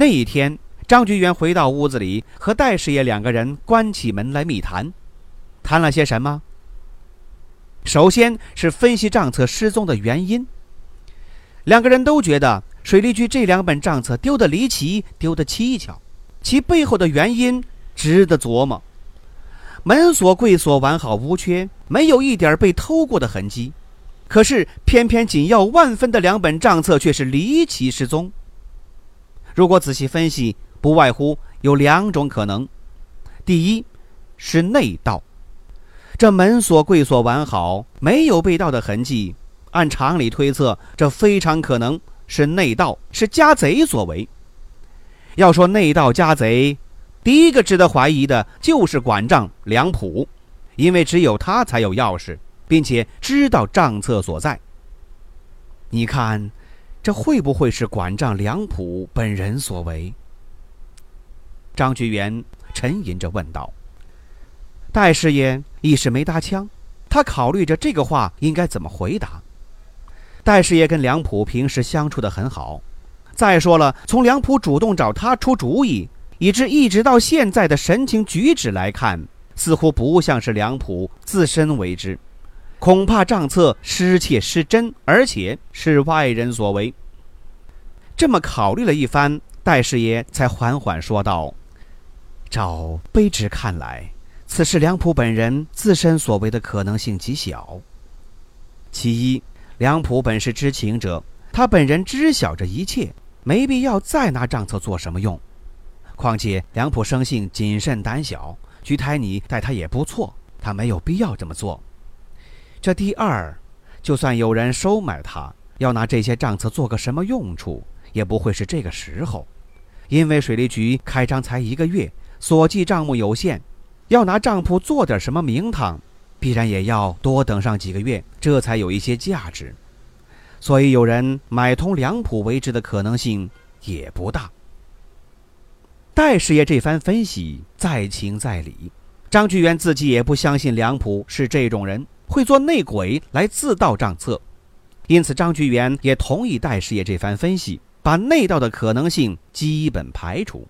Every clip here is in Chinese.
那一天，张局员回到屋子里，和戴师爷两个人关起门来密谈，谈了些什么？首先是分析账册失踪的原因。两个人都觉得水利局这两本账册丢得离奇，丢得蹊跷，其背后的原因值得琢磨。门锁、柜锁完好无缺，没有一点被偷过的痕迹，可是偏偏紧要万分的两本账册却是离奇失踪。如果仔细分析，不外乎有两种可能：第一，是内盗。这门锁、柜锁完好，没有被盗的痕迹，按常理推测，这非常可能是内盗，是家贼所为。要说内盗家贼，第一个值得怀疑的就是管账梁普，因为只有他才有钥匙，并且知道账册所在。你看。这会不会是管账梁普本人所为？张局员沉吟着问道。戴师爷一时没搭腔，他考虑着这个话应该怎么回答。戴师爷跟梁普平时相处的很好，再说了，从梁普主动找他出主意，以致一直到现在的神情举止来看，似乎不像是梁普自身为之。恐怕账册失窃失真，而且是外人所为。这么考虑了一番，戴师爷才缓缓说道：“照卑职看来，此事梁普本人自身所为的可能性极小。其一，梁普本是知情者，他本人知晓这一切，没必要再拿账册做什么用。况且梁普生性谨慎胆小，徐台你待他也不错，他没有必要这么做。”这第二，就算有人收买他，要拿这些账册做个什么用处，也不会是这个时候，因为水利局开张才一个月，所记账目有限，要拿账簿做点什么名堂，必然也要多等上几个月，这才有一些价值。所以有人买通梁普为之的可能性也不大。戴师爷这番分析在情在理，张巨源自己也不相信梁普是这种人。会做内鬼来自盗账册，因此张局员也同意戴师爷这番分析，把内盗的可能性基本排除。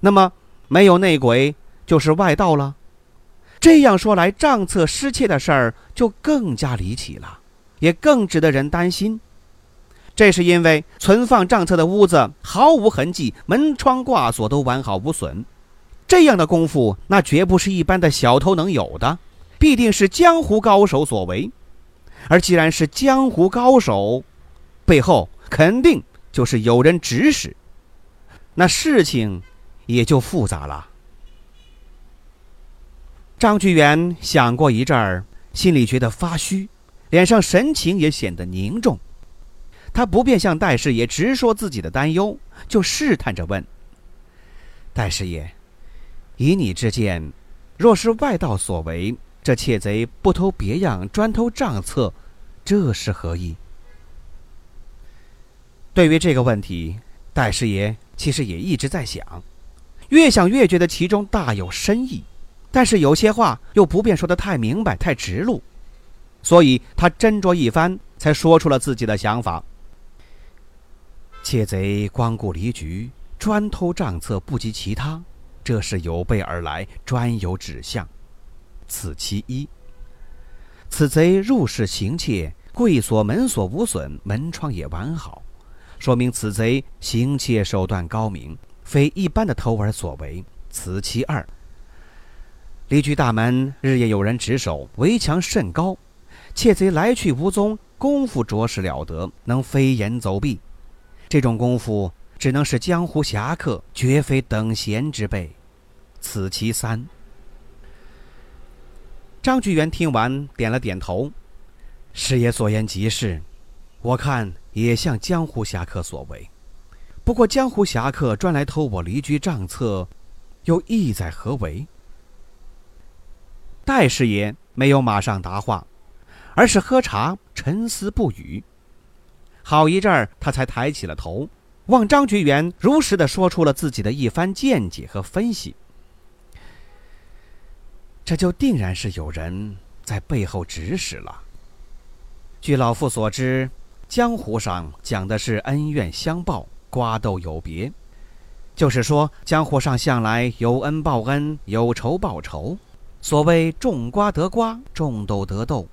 那么没有内鬼就是外盗了。这样说来，账册失窃的事儿就更加离奇了，也更值得人担心。这是因为存放账册的屋子毫无痕迹，门窗挂锁都完好无损，这样的功夫那绝不是一般的小偷能有的。必定是江湖高手所为，而既然是江湖高手，背后肯定就是有人指使，那事情也就复杂了。张局员想过一阵儿，心里觉得发虚，脸上神情也显得凝重。他不便向戴师爷直说自己的担忧，就试探着问：“戴师爷，以你之见，若是外道所为？”这窃贼不偷别样，专偷账册，这是何意？对于这个问题，戴师爷其实也一直在想，越想越觉得其中大有深意，但是有些话又不便说得太明白、太直路，所以他斟酌一番，才说出了自己的想法：窃贼光顾离局，专偷账册，不及其他，这是有备而来，专有指向。此其一。此贼入室行窃，柜锁门锁无损，门窗也完好，说明此贼行窃手段高明，非一般的偷儿所为。此其二。离居大门日夜有人值守，围墙甚高，窃贼来去无踪，功夫着实了得，能飞檐走壁。这种功夫只能是江湖侠客，绝非等闲之辈。此其三。张局员听完，点了点头：“师爷所言极是，我看也像江湖侠客所为。不过江湖侠客专来偷我离居账册，又意在何为？戴师爷没有马上答话，而是喝茶沉思不语。好一阵儿，他才抬起了头，望张觉元如实的说出了自己的一番见解和分析。这就定然是有人在背后指使了。据老夫所知，江湖上讲的是恩怨相报，瓜豆有别，就是说江湖上向来有恩报恩，有仇报仇。所谓种瓜得瓜，种豆得豆。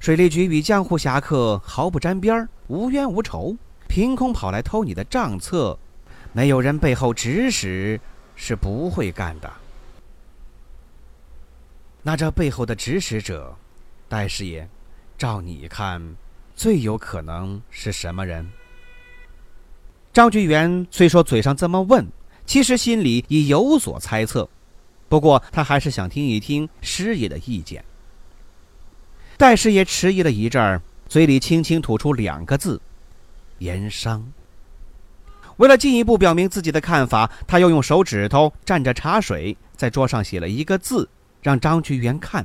水利局与江湖侠客毫不沾边儿，无冤无仇，凭空跑来偷你的账册，没有人背后指使，是不会干的。那这背后的指使者，戴师爷，照你看，最有可能是什么人？张居元虽说嘴上这么问，其实心里已有所猜测。不过他还是想听一听师爷的意见。戴师爷迟疑了一阵儿，嘴里轻轻吐出两个字：“盐商。”为了进一步表明自己的看法，他又用手指头蘸着茶水，在桌上写了一个字，让张居元看。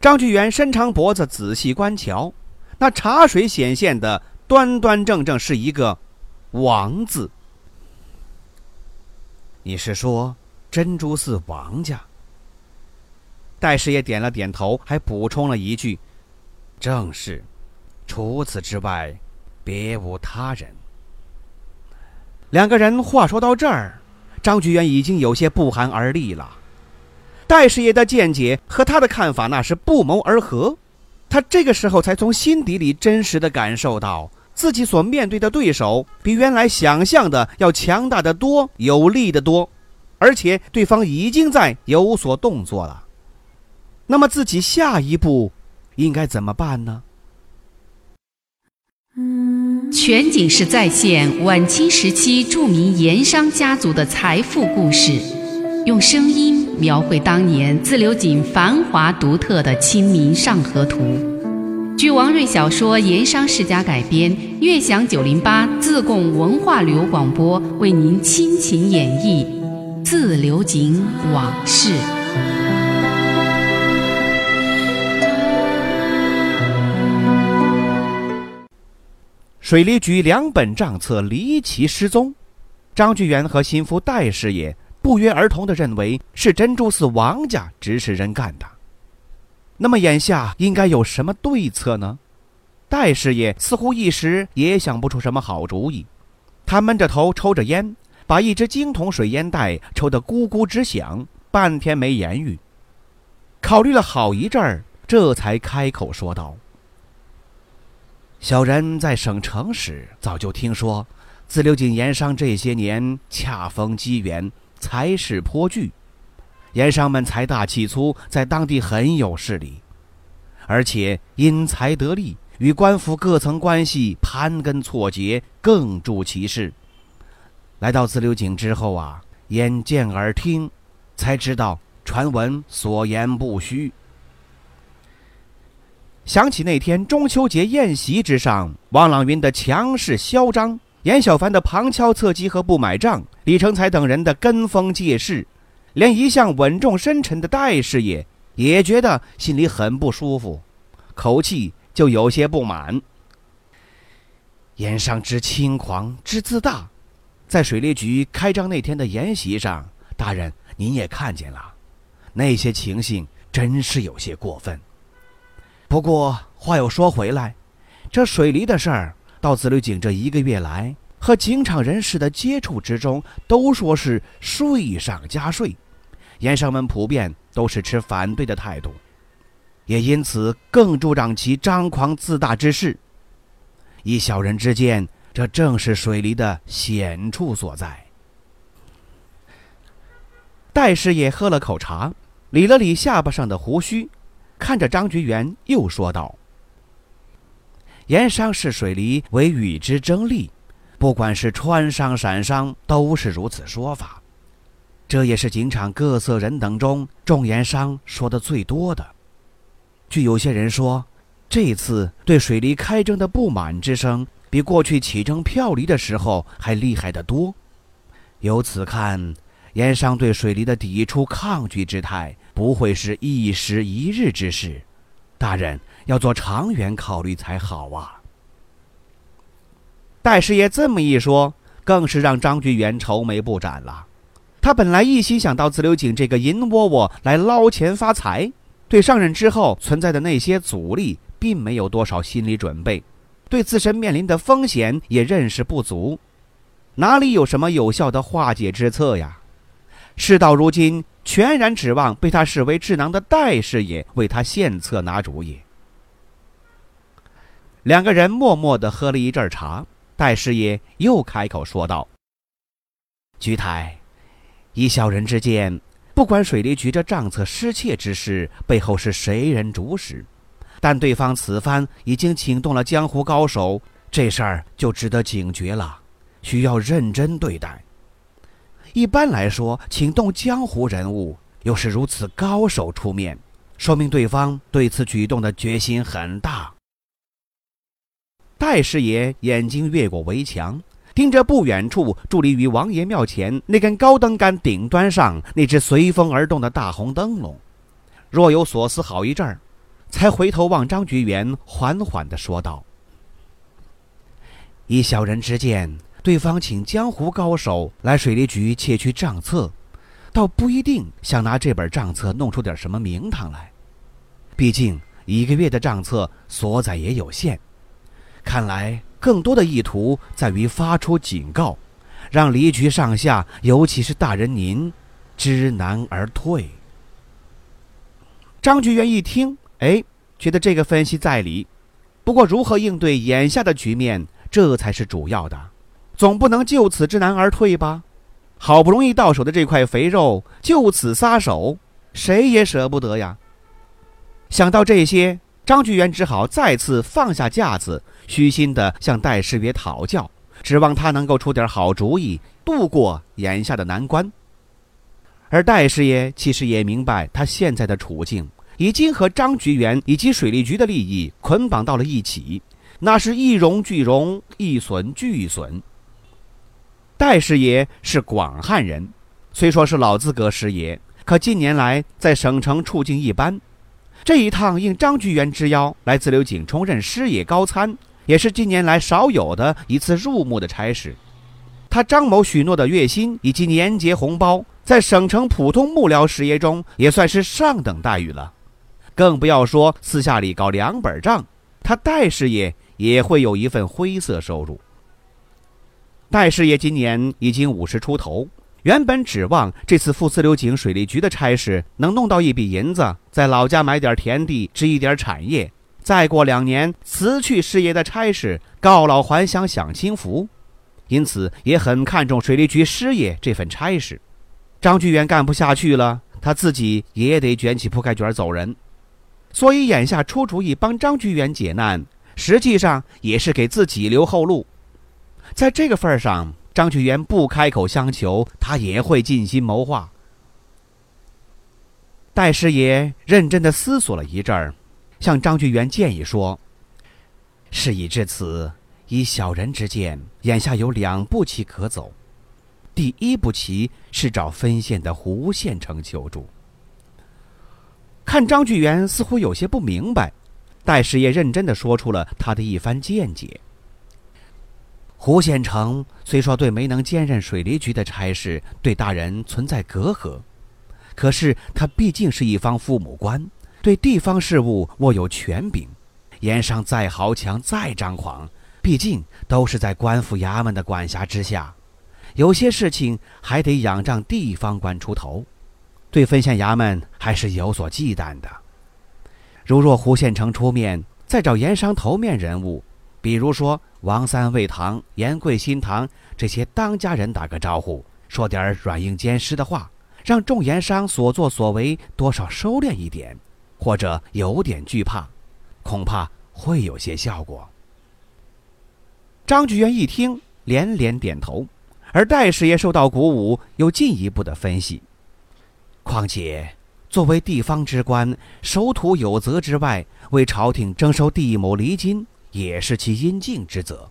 张居元伸长脖子仔细观瞧，那茶水显现的端端正正是一个“王”字。你是说？珍珠寺王家，戴师爷点了点头，还补充了一句：“正是，除此之外，别无他人。”两个人话说到这儿，张居元已经有些不寒而栗了。戴师爷的见解和他的看法那是不谋而合，他这个时候才从心底里真实的感受到，自己所面对的对手比原来想象的要强大的多，有力的多。而且对方已经在有所动作了，那么自己下一步应该怎么办呢？全景式再现晚清时期著名盐商家族的财富故事，用声音描绘当年自流井繁华独特的《清明上河图》。据王瑞小说《盐商世家》改编，悦享九零八自贡文化旅游广播为您倾情演绎。自流井往事。水利局两本账册离奇失踪，张居元和心腹戴师爷不约而同的认为是珍珠寺王家指使人干的。那么眼下应该有什么对策呢？戴师爷似乎一时也想不出什么好主意，他闷着头抽着烟。把一只金铜水烟袋抽得咕咕直响，半天没言语。考虑了好一阵儿，这才开口说道：“小人在省城时早就听说，自流井盐商这些年恰逢机缘，财势颇巨，盐商们财大气粗，在当地很有势力，而且因财得利，与官府各层关系盘根错节，更助其势。”来到自流井之后啊，眼见耳听，才知道传闻所言不虚。想起那天中秋节宴席之上，王朗云的强势嚣张，严小凡的旁敲侧击和不买账，李成才等人的跟风借势，连一向稳重深沉的戴师爷也觉得心里很不舒服，口气就有些不满。严商之轻狂之自大。在水利局开张那天的宴席上，大人您也看见了，那些情形真是有些过分。不过话又说回来，这水利的事儿，到自流井这一个月来和井场人士的接触之中，都说是税上加税，盐商们普遍都是持反对的态度，也因此更助长其张狂自大之势。以小人之见。这正是水梨的险处所在。戴师爷喝了口茶，理了理下巴上的胡须，看着张局员，又说道：“盐商是水梨为与之争利，不管是川商、陕商，都是如此说法。这也是警场各色人等中，众盐商说的最多的。据有些人说。”这次对水利开征的不满之声，比过去起征票黎的时候还厉害得多。由此看，盐商对水利的抵触抗拒之态不会是一时一日之事，大人要做长远考虑才好啊。戴师爷这么一说，更是让张居元愁眉不展了。他本来一心想到自流井这个银窝窝来捞钱发财，对上任之后存在的那些阻力，并没有多少心理准备，对自身面临的风险也认识不足，哪里有什么有效的化解之策呀？事到如今，全然指望被他视为智囊的戴师爷为他献策拿主意。两个人默默地喝了一阵茶，戴师爷又开口说道：“菊台。”以小人之见，不管水利局这账册失窃之事背后是谁人主使，但对方此番已经请动了江湖高手，这事儿就值得警觉了，需要认真对待。一般来说，请动江湖人物，又是如此高手出面，说明对方对此举动的决心很大。戴师爷眼睛越过围墙。盯着不远处伫立于王爷庙前那根高灯杆顶端上那只随风而动的大红灯笼，若有所思好一阵儿，才回头望张菊园，缓缓地说道：“以小人之见，对方请江湖高手来水利局窃取账册，倒不一定想拿这本账册弄出点什么名堂来。毕竟一个月的账册所载也有限，看来。”更多的意图在于发出警告，让离局上下，尤其是大人您，知难而退。张局员一听，哎，觉得这个分析在理。不过，如何应对眼下的局面，这才是主要的。总不能就此知难而退吧？好不容易到手的这块肥肉，就此撒手，谁也舍不得呀。想到这些。张局员只好再次放下架子，虚心地向戴师爷讨教，指望他能够出点好主意，度过眼下的难关。而戴师爷其实也明白，他现在的处境已经和张局元以及水利局的利益捆绑到了一起，那是一荣俱荣，一损俱损。戴师爷是广汉人，虽说是老资格师爷，可近年来在省城处境一般。这一趟应张居元之邀来自流井冲任师爷高参，也是近年来少有的一次入幕的差事。他张某许诺的月薪以及年节红包，在省城普通幕僚师爷中也算是上等待遇了。更不要说私下里搞两本账，他戴师爷也会有一份灰色收入。戴师爷今年已经五十出头。原本指望这次赴四流井水利局的差事能弄到一笔银子，在老家买点田地，置一点产业，再过两年辞去师爷的差事，告老还乡享清福。因此也很看重水利局师爷这份差事。张居元干不下去了，他自己也得卷起铺盖卷走人。所以眼下出主意帮张居元解难，实际上也是给自己留后路。在这个份上。张居元不开口相求，他也会尽心谋划。戴师爷认真的思索了一阵儿，向张居元建议说：“事已至此，以小人之见，眼下有两步棋可走。第一步棋是找分县的胡县城求助。”看张居元似乎有些不明白，戴师爷认真的说出了他的一番见解。胡县城虽说对没能兼任水利局的差事对大人存在隔阂，可是他毕竟是一方父母官，对地方事务握有权柄。盐商再豪强再张狂，毕竟都是在官府衙门的管辖之下，有些事情还得仰仗地方官出头，对分县衙门还是有所忌惮的。如若胡县城出面，再找盐商头面人物。比如说，王三魏唐、严贵新堂这些当家人打个招呼，说点软硬兼施的话，让众盐商所作所为多少收敛一点，或者有点惧怕，恐怕会有些效果。张举元一听，连连点头，而戴师爷受到鼓舞，又进一步的分析：况且作为地方之官，守土有责之外，为朝廷征收地亩厘金。也是其应尽之责，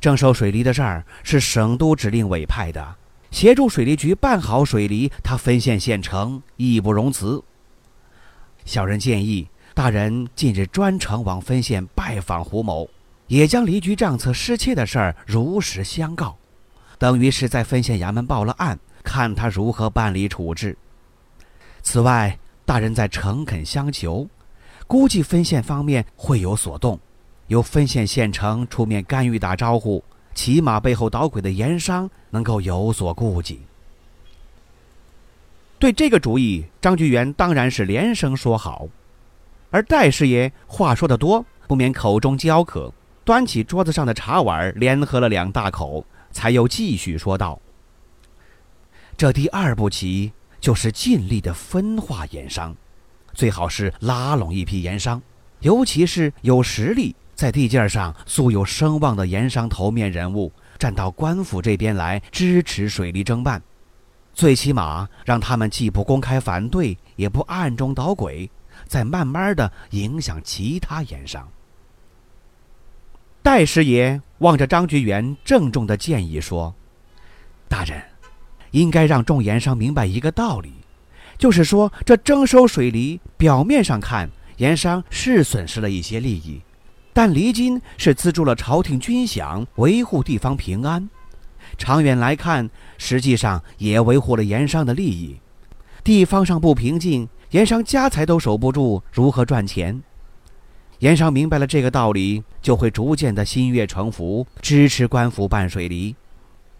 征收水利的事儿是省督指令委派的，协助水利局办好水利，他分县县城义不容辞。小人建议大人近日专程往分县拜访胡某，也将离局账册失窃的事儿如实相告，等于是在分县衙门报了案，看他如何办理处置。此外，大人在诚恳相求，估计分县方面会有所动，由分县县城出面干预打招呼，起码背后捣鬼的盐商能够有所顾忌。对这个主意，张居元当然是连声说好，而戴师爷话说得多，不免口中焦渴，端起桌子上的茶碗，连喝了两大口，才又继续说道：“这第二步棋。”就是尽力的分化盐商，最好是拉拢一批盐商，尤其是有实力、在地界上素有声望的盐商头面人物，站到官府这边来支持水利征办，最起码让他们既不公开反对，也不暗中捣鬼，再慢慢的影响其他盐商。戴师爷望着张局员，郑重的建议说：“大人。”应该让众盐商明白一个道理，就是说，这征收水利，表面上看，盐商是损失了一些利益，但离金是资助了朝廷军饷，维护地方平安，长远来看，实际上也维护了盐商的利益。地方上不平静，盐商家财都守不住，如何赚钱？盐商明白了这个道理，就会逐渐的心悦诚服，支持官府办水利。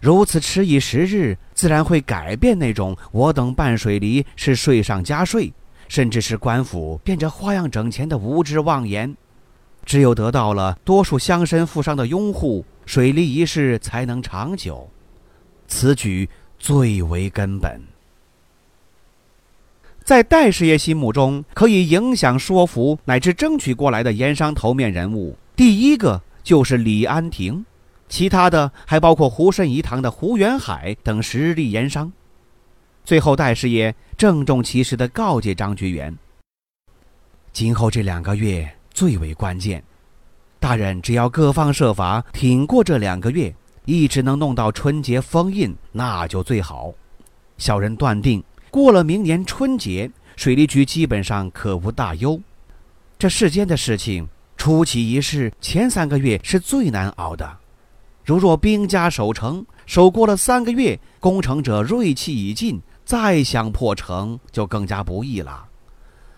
如此迟疑时日，自然会改变那种我等办水利是税上加税，甚至是官府变着花样整钱的无知妄言。只有得到了多数乡绅富商的拥护，水利一事才能长久。此举最为根本。在戴师爷心目中，可以影响、说服乃至争取过来的盐商头面人物，第一个就是李安亭。其他的还包括胡慎仪堂的胡元海等实力盐商。最后，戴师爷郑重其事地告诫张觉元：“今后这两个月最为关键，大人只要各方设法挺过这两个月，一直能弄到春节封印，那就最好。小人断定，过了明年春节，水利局基本上可无大忧。这世间的事情，初起一事，前三个月是最难熬的。”如若兵家守城，守过了三个月，攻城者锐气已尽，再想破城就更加不易了。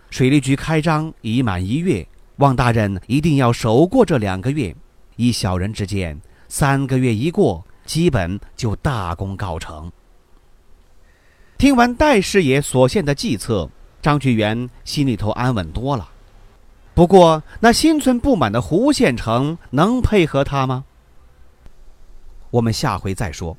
水利局开张已满一月，望大人一定要守过这两个月。依小人之见，三个月一过，基本就大功告成。听完戴师爷所献的计策，张居元心里头安稳多了。不过，那心存不满的胡县城能配合他吗？我们下回再说。